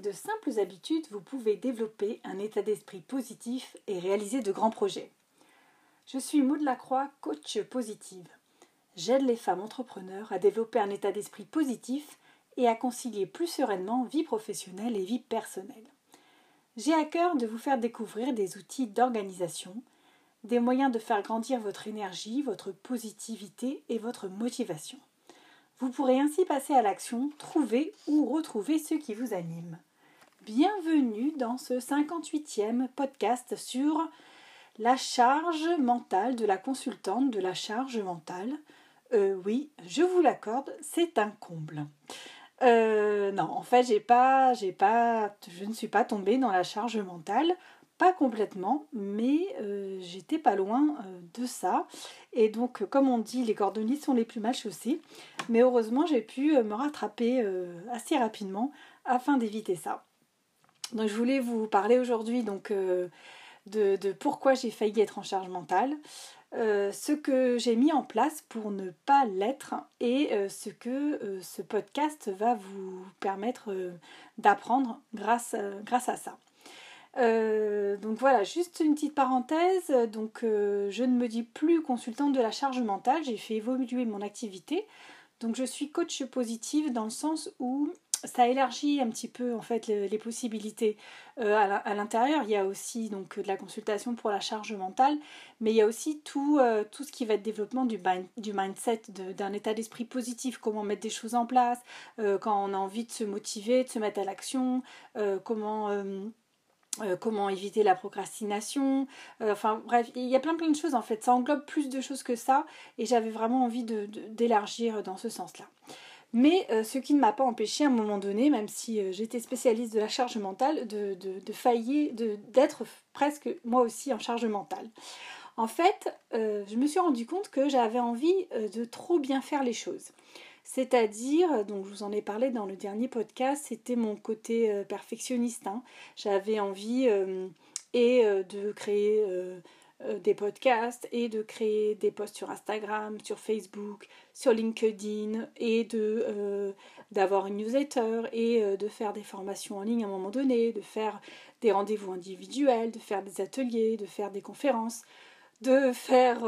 de simples habitudes, vous pouvez développer un état d'esprit positif et réaliser de grands projets. Je suis Maud Lacroix, coach positive. J'aide les femmes entrepreneurs à développer un état d'esprit positif et à concilier plus sereinement vie professionnelle et vie personnelle. J'ai à cœur de vous faire découvrir des outils d'organisation, des moyens de faire grandir votre énergie, votre positivité et votre motivation. Vous pourrez ainsi passer à l'action, trouver ou retrouver ce qui vous anime. Bienvenue dans ce 58e podcast sur la charge mentale de la consultante de la charge mentale. Euh, oui, je vous l'accorde, c'est un comble. Euh, non, en fait, j'ai pas, j'ai pas, je ne suis pas tombée dans la charge mentale, pas complètement, mais euh, j'étais pas loin de ça. Et donc, comme on dit, les cordonniers sont les plus mal chaussés. Mais heureusement, j'ai pu me rattraper assez rapidement afin d'éviter ça. Donc, je voulais vous parler aujourd'hui donc de, pourquoi j'ai failli être en charge mentale, euh, ce que j'ai mis en place pour ne pas l'être et euh, ce que euh, ce podcast va vous permettre d'apprendre grâce, grâce à ça. Donc voilà, juste une petite parenthèse. Donc je ne me dis plus consultante de la charge mentale, j'ai fait évoluer mon activité. Donc je suis coach positive dans le sens où ça élargit un petit peu en fait les, possibilités euh, à l'intérieur. Il y a aussi donc de la consultation pour la charge mentale, mais il y a aussi tout, euh, tout ce qui va être développement du, du mindset, d'un état d'esprit positif, comment mettre des choses en place, euh, quand on a envie de se motiver, de se mettre à l'action, comment comment éviter la procrastination, enfin bref, il y a plein plein de choses en fait, ça englobe plus de choses que ça et j'avais vraiment envie d'élargir dans ce sens-là. Mais euh, ce qui ne m'a pas empêché à un moment donné, même si euh, j'étais spécialiste de la charge mentale, de, de, faillir, d'être presque moi aussi en charge mentale. En fait, euh, je me suis rendu compte que j'avais envie de trop bien faire les choses. C'est-à-dire, donc je vous en ai parlé dans le dernier podcast, c'était mon côté perfectionniste. Hein. J'avais envie et de créer euh, des podcasts et de créer des posts sur Instagram, sur Facebook, sur LinkedIn et de euh, d'avoir une newsletter et euh, de faire des formations en ligne à un moment donné, de faire des rendez-vous individuels, de faire des ateliers, de faire des conférences, de faire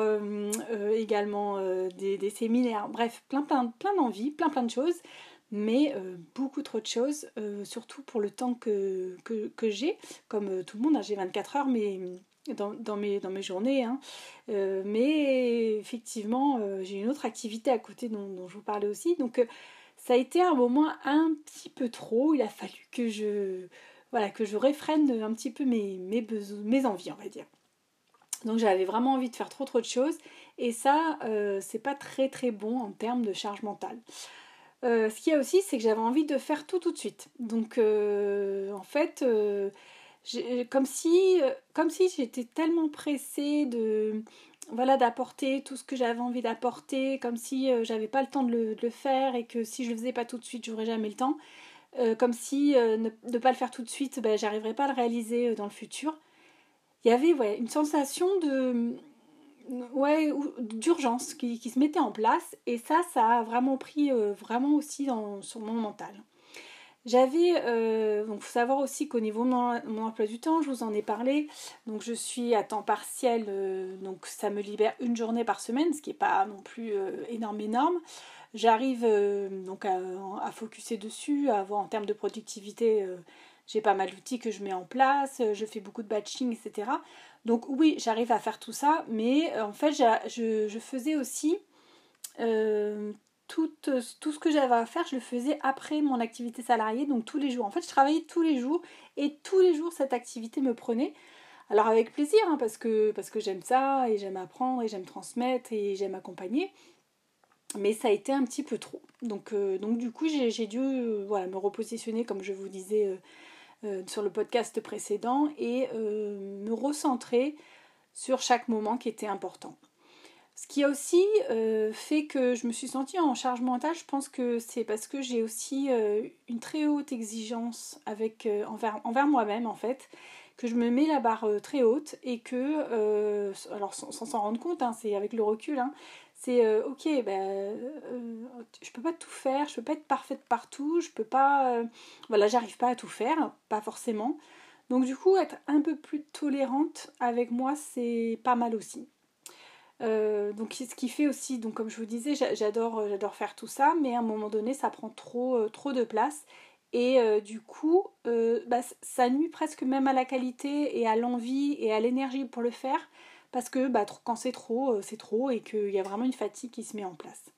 également des, séminaires, bref, plein plein plein d'envies, plein plein de choses mais beaucoup trop de choses, surtout pour le temps que, que, j'ai. Comme tout le monde, hein, j'ai 24 heures, mais dans, mes, dans mes journées. Hein. Euh, mais effectivement, euh, j'ai une autre activité à côté dont, je vous parlais aussi. Donc euh, ça a été un moment un petit peu trop. Il a fallu que je, voilà, que je réfrène un petit peu mes, mes, mes envies, on va dire. Donc j'avais vraiment envie de faire trop trop de choses. Et ça, c'est pas très très bon en termes de charge mentale. ce qu'il y a aussi, c'est que j'avais envie de faire tout tout de suite. Donc en fait comme si, euh, comme si j'étais tellement pressée de voilà d'apporter tout ce que j'avais envie d'apporter, comme si euh, j'avais pas le temps de le, faire et que si je le faisais pas tout de suite, j'aurais jamais le temps. Euh, comme si ne, de pas le faire tout de suite, ben, j'arriverais pas à le réaliser dans le futur. Il y avait ouais, une sensation de ouais, d'urgence qui, qui, se mettait en place et ça, ça a vraiment pris vraiment aussi dans, sur mon mental. J'avais, euh, donc faut savoir aussi qu'au niveau de mon, emploi du temps, je vous en ai parlé, donc je suis à temps partiel, euh, donc ça me libère une journée par semaine, ce qui n'est pas non plus euh, énorme énorme. J'arrive donc à, à focuser dessus, à avoir en termes de productivité, j'ai pas mal d'outils que je mets en place, je fais beaucoup de batching, etc. Donc oui, j'arrive à faire tout ça, mais en fait je, je faisais aussi tout, euh, tout ce que j'avais à faire, je le faisais après mon activité salariée, donc tous les jours. En fait, je travaillais tous les jours et tous les jours, cette activité me prenait. Alors avec plaisir, hein, parce que, parce que j'aime ça et j'aime apprendre et j'aime transmettre et j'aime accompagner. Mais ça a été un petit peu trop. Donc, euh, donc du coup, j'ai dû euh, me repositionner, comme je vous disais sur le podcast précédent, et me recentrer sur chaque moment qui était important. Ce qui a aussi euh, fait que je me suis sentie en charge mentale, je pense que c'est parce que j'ai aussi euh, une très haute exigence avec, euh, envers, envers moi-même en fait, que je me mets la barre très haute et que, alors sans s'en rendre compte, hein, c'est avec le recul, hein, c'est ok, ben, je peux pas tout faire, je peux pas être parfaite partout, je peux pas, voilà, j'arrive pas à tout faire, pas forcément. Donc du coup, être un peu plus tolérante avec moi, c'est pas mal aussi. Euh, donc ce qui fait aussi, donc comme je vous disais, j'adore, euh, j'adore faire tout ça, mais à un moment donné, ça prend trop, euh, trop de place. Et du coup, bah, ça nuit presque même à la qualité et à l'envie et à l'énergie pour le faire, parce que bah, quand c'est trop, c'est trop et qu'il y a vraiment une fatigue qui se met en place.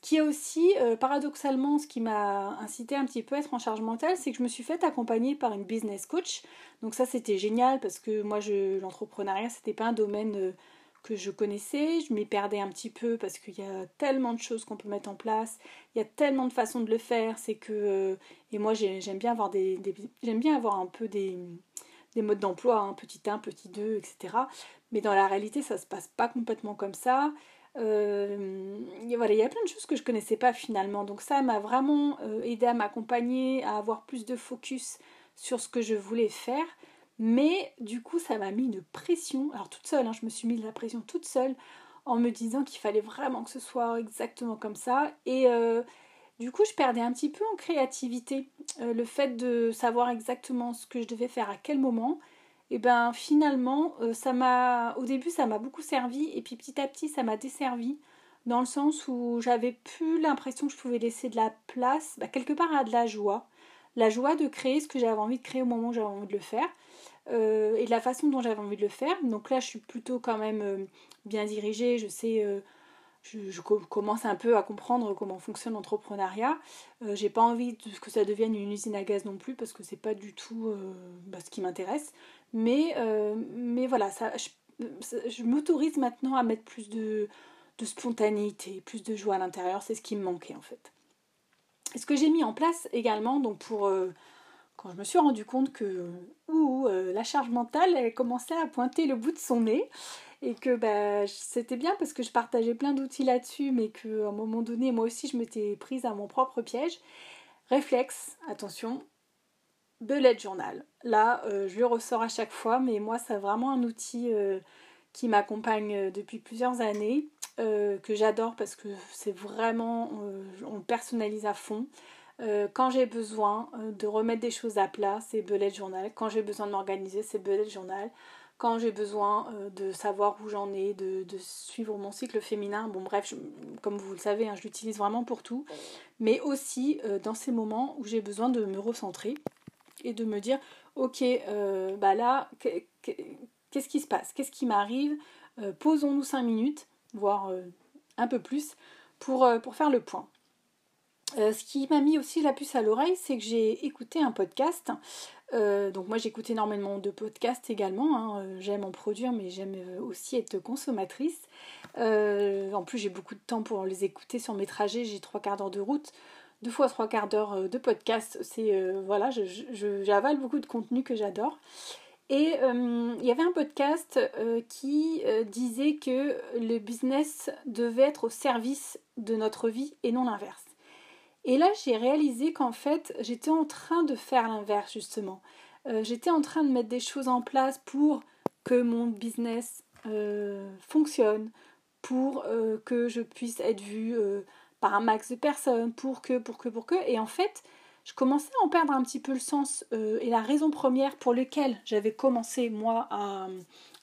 Qui est aussi, paradoxalement, ce qui m'a incité un petit peu à être en charge mentale, c'est que je me suis faite accompagner par une business coach. Donc ça, c'était génial parce que moi, l'entrepreneuriat, c'était pas un domaine que je connaissais, je m'y perdais un petit peu parce qu'il y a tellement de choses qu'on peut mettre en place, il y a tellement de façons de le faire, c'est que euh, et moi j'aime bien avoir des, j'aime bien avoir un peu des, des modes d'emploi, hein, petit 1, petit 2, etc. Mais dans la réalité ça se passe pas complètement comme ça. Euh, il y a plein de choses que je connaissais pas finalement, donc ça m'a vraiment euh, aidé à m'accompagner, à avoir plus de focus sur ce que je voulais faire. Mais du coup, ça m'a mis une pression. Alors toute seule, hein, je me suis mis de la pression toute seule en me disant qu'il fallait vraiment que ce soit exactement comme ça. Et euh, du coup, je perdais un petit peu en créativité. Euh, le fait de savoir exactement ce que je devais faire à quel moment, et ben finalement, euh, ça m'a. Au début, ça m'a beaucoup servi, et puis petit à petit, ça m'a desservi. Dans le sens où j'avais plus l'impression que je pouvais laisser de la place, bah, quelque part à de la joie. La joie de créer ce que j'avais envie de créer au moment où j'avais envie de le faire. Euh, et de la façon dont j'avais envie de le faire. Donc là, je suis plutôt quand même euh, bien dirigée, je sais, je, commence un peu à comprendre comment fonctionne l'entrepreneuriat. J'ai pas envie que ça devienne une usine à gaz non plus parce que c'est pas du tout bah, ce qui m'intéresse. Mais, mais voilà, ça, je, m'autorise maintenant à mettre plus de, spontanéité, plus de joie à l'intérieur. C'est ce qui me manquait en fait. ce que j'ai mis en place également, donc pour quand je me suis rendu compte que euh, la charge mentale commençait à pointer le bout de son nez et que bah, c'était bien parce que je partageais plein d'outils là-dessus mais qu'à un moment donné moi aussi je m'étais prise à mon propre piège. Réflexe, attention, bullet journal. Là, euh, je le ressors à chaque fois mais moi c'est vraiment un outil euh, qui m'accompagne depuis plusieurs années, que j'adore parce que c'est vraiment, on personnalise à fond. Euh, quand j'ai besoin euh, de remettre des choses à plat, c'est bullet journal. Quand j'ai besoin de m'organiser, c'est bullet journal. Quand j'ai besoin euh, de savoir où j'en ai, de, suivre mon cycle féminin, bon bref, comme vous le savez, hein, je l'utilise vraiment pour tout. Mais aussi dans ces moments où j'ai besoin de me recentrer et de me dire, ok, bah là, qu'est-ce qui se passe? Qu'est-ce qui m'arrive? Posons-nous 5 minutes, voire un peu plus, pour faire le point. Euh, ce qui m'a mis aussi la puce à l'oreille, c'est que j'ai écouté un podcast. Euh, donc moi j'écoute énormément de podcasts également. Hein. Euh, j'aime en produire, mais j'aime aussi être consommatrice. en plus j'ai beaucoup de temps pour les écouter sur mes trajets. J'ai trois quarts d'heure de route, deux fois trois quarts d'heure de podcast. C'est voilà, j'avale beaucoup de contenu que j'adore. Et il y avait un podcast qui disait que le business devait être au service de notre vie et non l'inverse. Et là, j'ai réalisé qu'en fait, j'étais en train de faire l'inverse, justement. Euh, j'étais en train de mettre des choses en place pour que mon business euh, fonctionne, pour euh, que je puisse être vue par un max de personnes, pour que, pour que, pour que. Et en fait, je commençais à en perdre un petit peu le sens et la raison première pour laquelle j'avais commencé, moi, à,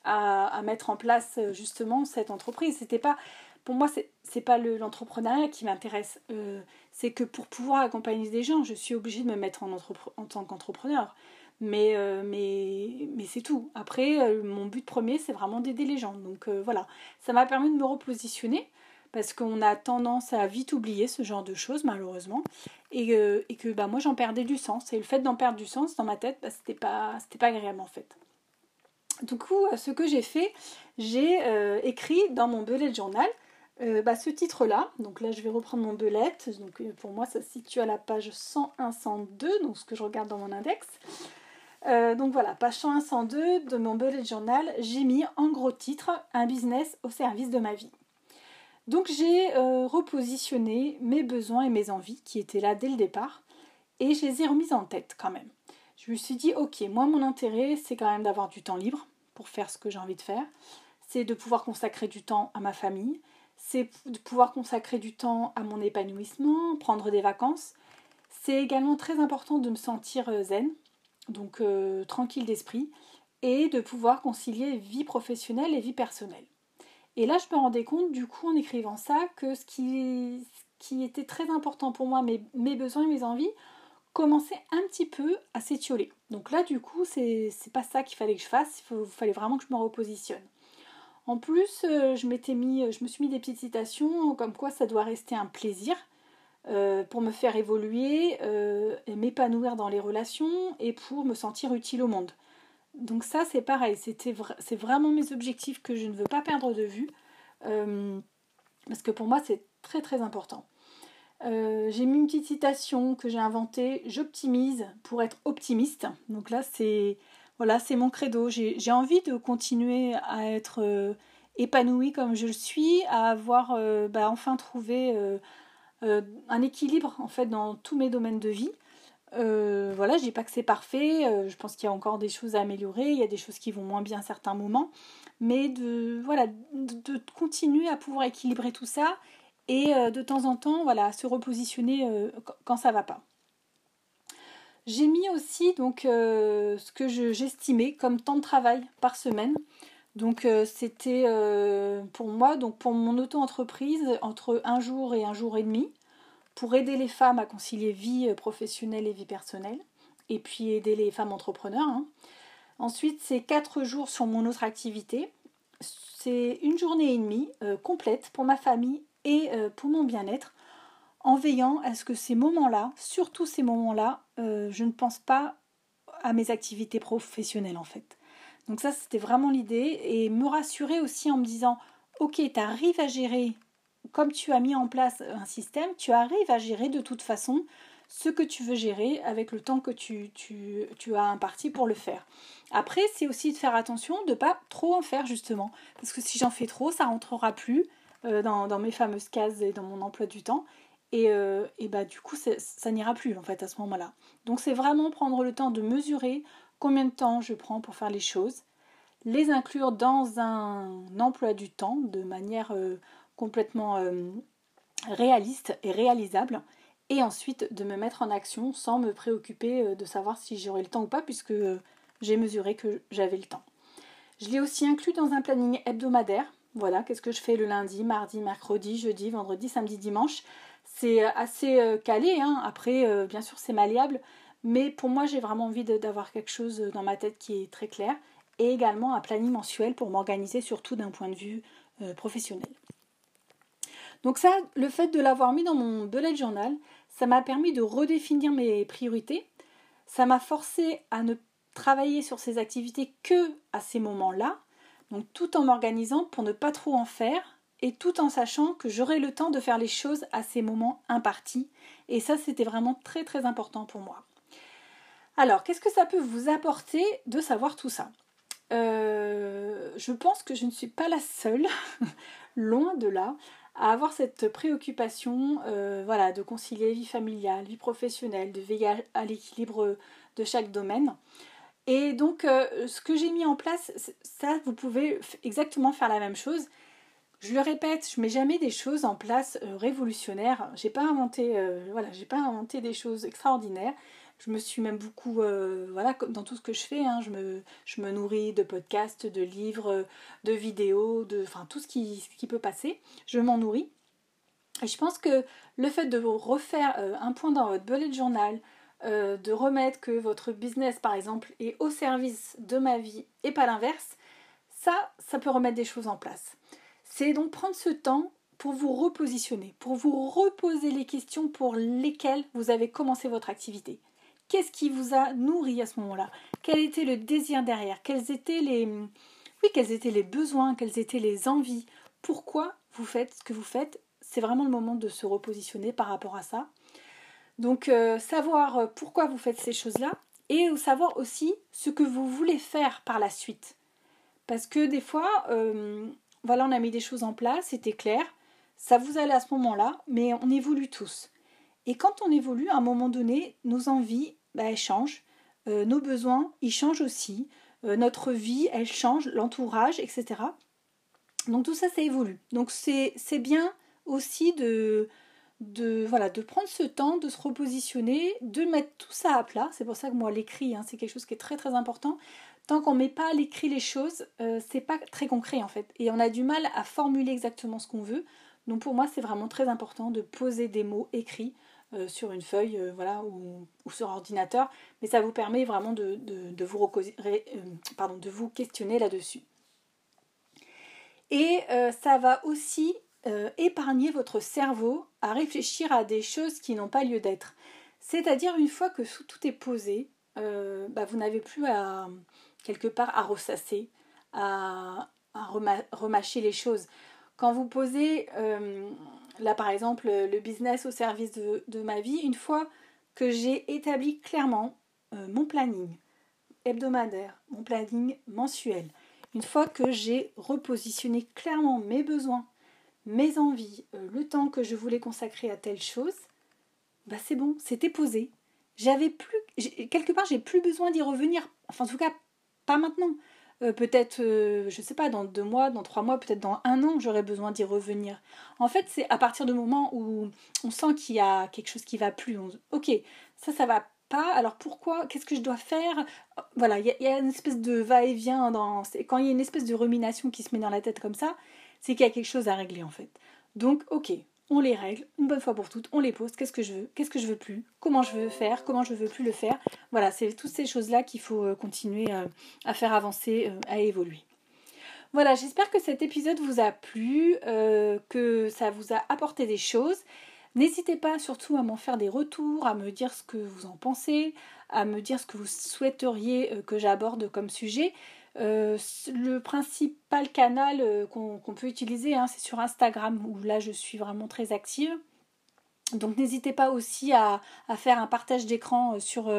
à, mettre en place justement cette entreprise. C'était pas pour moi, c'est pas l'entrepreneuriat qui m'intéresse. Euh, c'est que pour pouvoir accompagner des gens, je suis obligée de me mettre en, en tant qu'entrepreneur. Mais, euh, mais, mais c'est tout. Après, euh, mon but premier, c'est vraiment d'aider les gens. Donc voilà, ça m'a permis de me repositionner parce qu'on a tendance à vite oublier ce genre de choses, malheureusement. Et, et que bah, moi, j'en perdais du sens. Et le fait d'en perdre du sens dans ma tête, bah, c'était pas, pas agréable en fait. Du coup, ce que j'ai fait, j'ai écrit dans mon bullet journal euh, bah, ce titre-là, donc là je vais reprendre mon belette, donc euh, pour moi ça se situe à la page 101-102, donc ce que je regarde dans mon index. Euh, donc voilà, page 101-102 de mon bullet journal, j'ai mis en gros titre un business au service de ma vie. Donc j'ai repositionné mes besoins et mes envies qui étaient là dès le départ et je les ai remises en tête quand même. Je me suis dit, ok, moi mon intérêt, c'est quand même d'avoir du temps libre pour faire ce que j'ai envie de faire. C'est de pouvoir consacrer du temps à ma famille. C'est de pouvoir consacrer du temps à mon épanouissement, prendre des vacances. C'est également très important de me sentir euh, zen, donc euh, tranquille d'esprit, et de pouvoir concilier vie professionnelle et vie personnelle. Et là, je me rendais compte, du coup, en écrivant ça, que ce qui, était très important pour moi, mes, mes besoins et mes envies, commençait un petit peu à s'étioler. Donc là, du coup, c'est pas ça qu'il fallait que je fasse, il fallait vraiment que je me repositionne. En plus, euh, je m'étais mis, je me suis mis des petites citations comme quoi ça doit rester un plaisir euh, pour me faire évoluer, euh, m'épanouir dans les relations et pour me sentir utile au monde. Donc ça, c'est pareil, c'est vraiment mes objectifs que je ne veux pas perdre de vue parce que pour moi, c'est très très important. Euh, j'ai mis une petite citation que j'ai inventée. J'optimise pour être optimiste. Donc là, c'est voilà, c'est mon credo. J'ai envie de continuer à être euh, épanouie comme je le suis, à avoir euh, bah, enfin trouvé un équilibre en fait dans tous mes domaines de vie. voilà, je dis pas que c'est parfait. je pense qu'il y a encore des choses à améliorer. Il y a des choses qui vont moins bien à certains moments, mais de voilà, de continuer à pouvoir équilibrer tout ça et euh, de temps en temps, voilà, se repositionner euh, quand ça va pas. J'ai mis aussi donc euh, ce que j'estimais comme temps de travail par semaine. Donc c'était pour moi, donc pour mon auto-entreprise, entre un jour et un jour et demi, pour aider les femmes à concilier vie professionnelle et vie personnelle, et puis aider les femmes entrepreneurs. Hein. Ensuite, c'est quatre jours sur mon autre activité. C'est une journée et demie complète pour ma famille et euh, pour mon bien-être en veillant à ce que ces moments-là, surtout ces moments-là, euh, je ne pense pas à mes activités professionnelles en fait. Donc ça, c'était vraiment l'idée et me rassurer aussi en me disant, ok, tu arrives à gérer, comme tu as mis en place un système, tu arrives à gérer de toute façon ce que tu veux gérer avec le temps que tu, tu, tu as imparti pour le faire. Après, c'est aussi de faire attention de ne pas trop en faire justement, parce que si j'en fais trop, ça rentrera plus euh, dans, mes fameuses cases et dans mon emploi du temps. Et, euh, et bah, du coup, ça n'ira plus en fait à ce moment-là. Donc c'est vraiment prendre le temps de mesurer combien de temps je prends pour faire les choses, les inclure dans un emploi du temps de manière euh, complètement réaliste et réalisable, et ensuite de me mettre en action sans me préoccuper de savoir si j'aurai le temps ou pas, puisque j'ai mesuré que j'avais le temps. Je l'ai aussi inclus dans un planning hebdomadaire voilà, qu'est-ce que je fais le lundi, mardi, mercredi, jeudi, vendredi, samedi, dimanche? C'est euh, assez euh, calé, hein. après, euh, bien sûr, c'est malléable, mais pour moi, j'ai vraiment envie d'avoir quelque chose dans ma tête qui est très clair, et également un planning mensuel pour m'organiser, surtout d'un point de vue professionnel. Donc ça, le fait de l'avoir mis dans mon bullet journal, ça m'a permis de redéfinir mes priorités, ça m'a forcé à ne travailler sur ces activités que à ces moments-là, tout en m'organisant pour ne pas trop en faire et tout en sachant que j'aurai le temps de faire les choses à ces moments impartis. Et ça, c'était vraiment très très important pour moi. Alors, qu'est-ce que ça peut vous apporter de savoir tout ça? Euh, Je pense que je ne suis pas la seule, loin de là, à avoir cette préoccupation euh, voilà, de concilier vie familiale, vie professionnelle, de veiller à l'équilibre de chaque domaine. Et donc, euh, ce que j'ai mis en place, ça, vous pouvez exactement faire la même chose. Je le répète, je mets jamais des choses en place euh, révolutionnaires. J'ai pas inventé, euh, voilà, j'ai pas inventé des choses extraordinaires. Je me suis même beaucoup, voilà, dans tout ce que je fais, hein, je, me, nourris de podcasts, de livres, de vidéos, de, enfin tout ce qui, ce qui peut passer. Je m'en nourris. Et je pense que le fait de refaire un point dans votre bullet journal, euh, de remettre que votre business, par exemple, est au service de ma vie et pas l'inverse, ça, ça peut remettre des choses en place. C'est donc prendre ce temps pour vous repositionner, pour vous reposer les questions pour lesquelles vous avez commencé votre activité. Qu'est-ce qui vous a nourri à ce moment-là? Quel était le désir derrière? Quels étaient les oui, quels étaient les besoins, quelles étaient les envies? Pourquoi vous faites ce que vous faites? C'est vraiment le moment de se repositionner par rapport à ça. Donc euh, savoir euh, pourquoi vous faites ces choses-là et savoir aussi ce que vous voulez faire par la suite. Parce que des fois, euh, voilà, on a mis des choses en place, c'était clair, ça vous allait à ce moment-là, mais on évolue tous. Et quand on évolue, à un moment donné, nos envies, bah, elles changent, nos besoins, ils changent aussi. notre vie, elle change, l'entourage, etc. Donc tout ça, ça évolue. Donc c'est bien aussi de, de, prendre ce temps, de se repositionner, de mettre tout ça à plat. C'est pour ça que moi, l'écrit, hein, c'est quelque chose qui est très très important. Tant qu'on ne met pas à l'écrit les choses, euh, c'est pas très concret en fait. Et on a du mal à formuler exactement ce qu'on veut. Donc pour moi, c'est vraiment très important de poser des mots écrits euh, sur une feuille euh, voilà, ou, sur ordinateur. Mais ça vous permet vraiment de, vous, pardon, de vous questionner là-dessus. Et ça va aussi euh, épargner votre cerveau à réfléchir à des choses qui n'ont pas lieu d'être. C'est-à-dire une fois que tout est posé, euh, bah, vous n'avez plus à quelque part à ressasser, à, remâcher les choses. Quand vous posez, euh, là par exemple, le business au service de, ma vie, une fois que j'ai établi clairement mon planning hebdomadaire, mon planning mensuel, une fois que j'ai repositionné clairement mes besoins, mes envies, euh, le temps que je voulais consacrer à telle chose, bah c'est bon, c'était posé. J'avais plus, quelque part, j'ai plus besoin d'y revenir. Enfin, en tout cas, pas maintenant. Euh, peut-être, euh, je sais pas, dans deux mois, dans trois mois, peut-être dans un an, j'aurai besoin d'y revenir. En fait, c'est à partir du moment où on sent qu'il y a quelque chose qui va plus. ok, ça, ça va pas. Alors pourquoi Qu'est-ce que je dois faire? Voilà, il y, y, a une espèce de va-et-vient dans. Quand il y a une espèce de rumination qui se met dans la tête comme ça, c'est qu'il y a quelque chose à régler en fait. Donc, ok, on les règle une bonne fois pour toutes, on les pose, qu'est-ce que je veux, qu'est-ce que je veux plus, comment je veux faire, comment je veux plus le faire? Voilà, c'est toutes ces choses-là qu'il faut euh, continuer euh, à faire avancer, euh, à évoluer. Voilà, j'espère que cet épisode vous a plu, que ça vous a apporté des choses. N'hésitez pas surtout à m'en faire des retours, à me dire ce que vous en pensez, à me dire ce que vous souhaiteriez que j'aborde comme sujet. Euh, le principal canal euh, qu'on peut utiliser, hein, c'est sur Instagram, où là je suis vraiment très active. Donc n'hésitez pas aussi à, faire un partage d'écran euh, sur,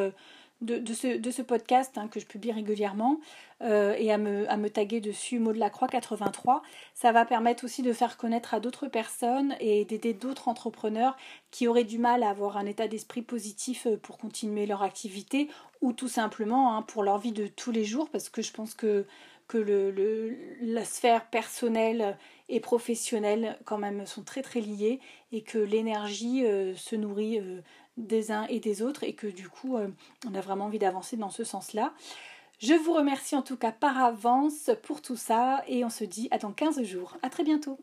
de, ce, podcast hein, que je publie régulièrement euh, et à me, taguer dessus mot de la croix 83. Ça va permettre aussi de faire connaître à d'autres personnes et d'aider d'autres entrepreneurs qui auraient du mal à avoir un état d'esprit positif euh, pour continuer leur activité ou tout simplement hein, pour leur vie de tous les jours parce que je pense que, que le, la sphère personnelle et professionnelle quand même sont très très liées et que l'énergie euh, se nourrit des uns et des autres et que du coup euh, on a vraiment envie d'avancer dans ce sens-là. Je vous remercie en tout cas par avance pour tout ça et on se dit à dans 15 jours. À très bientôt.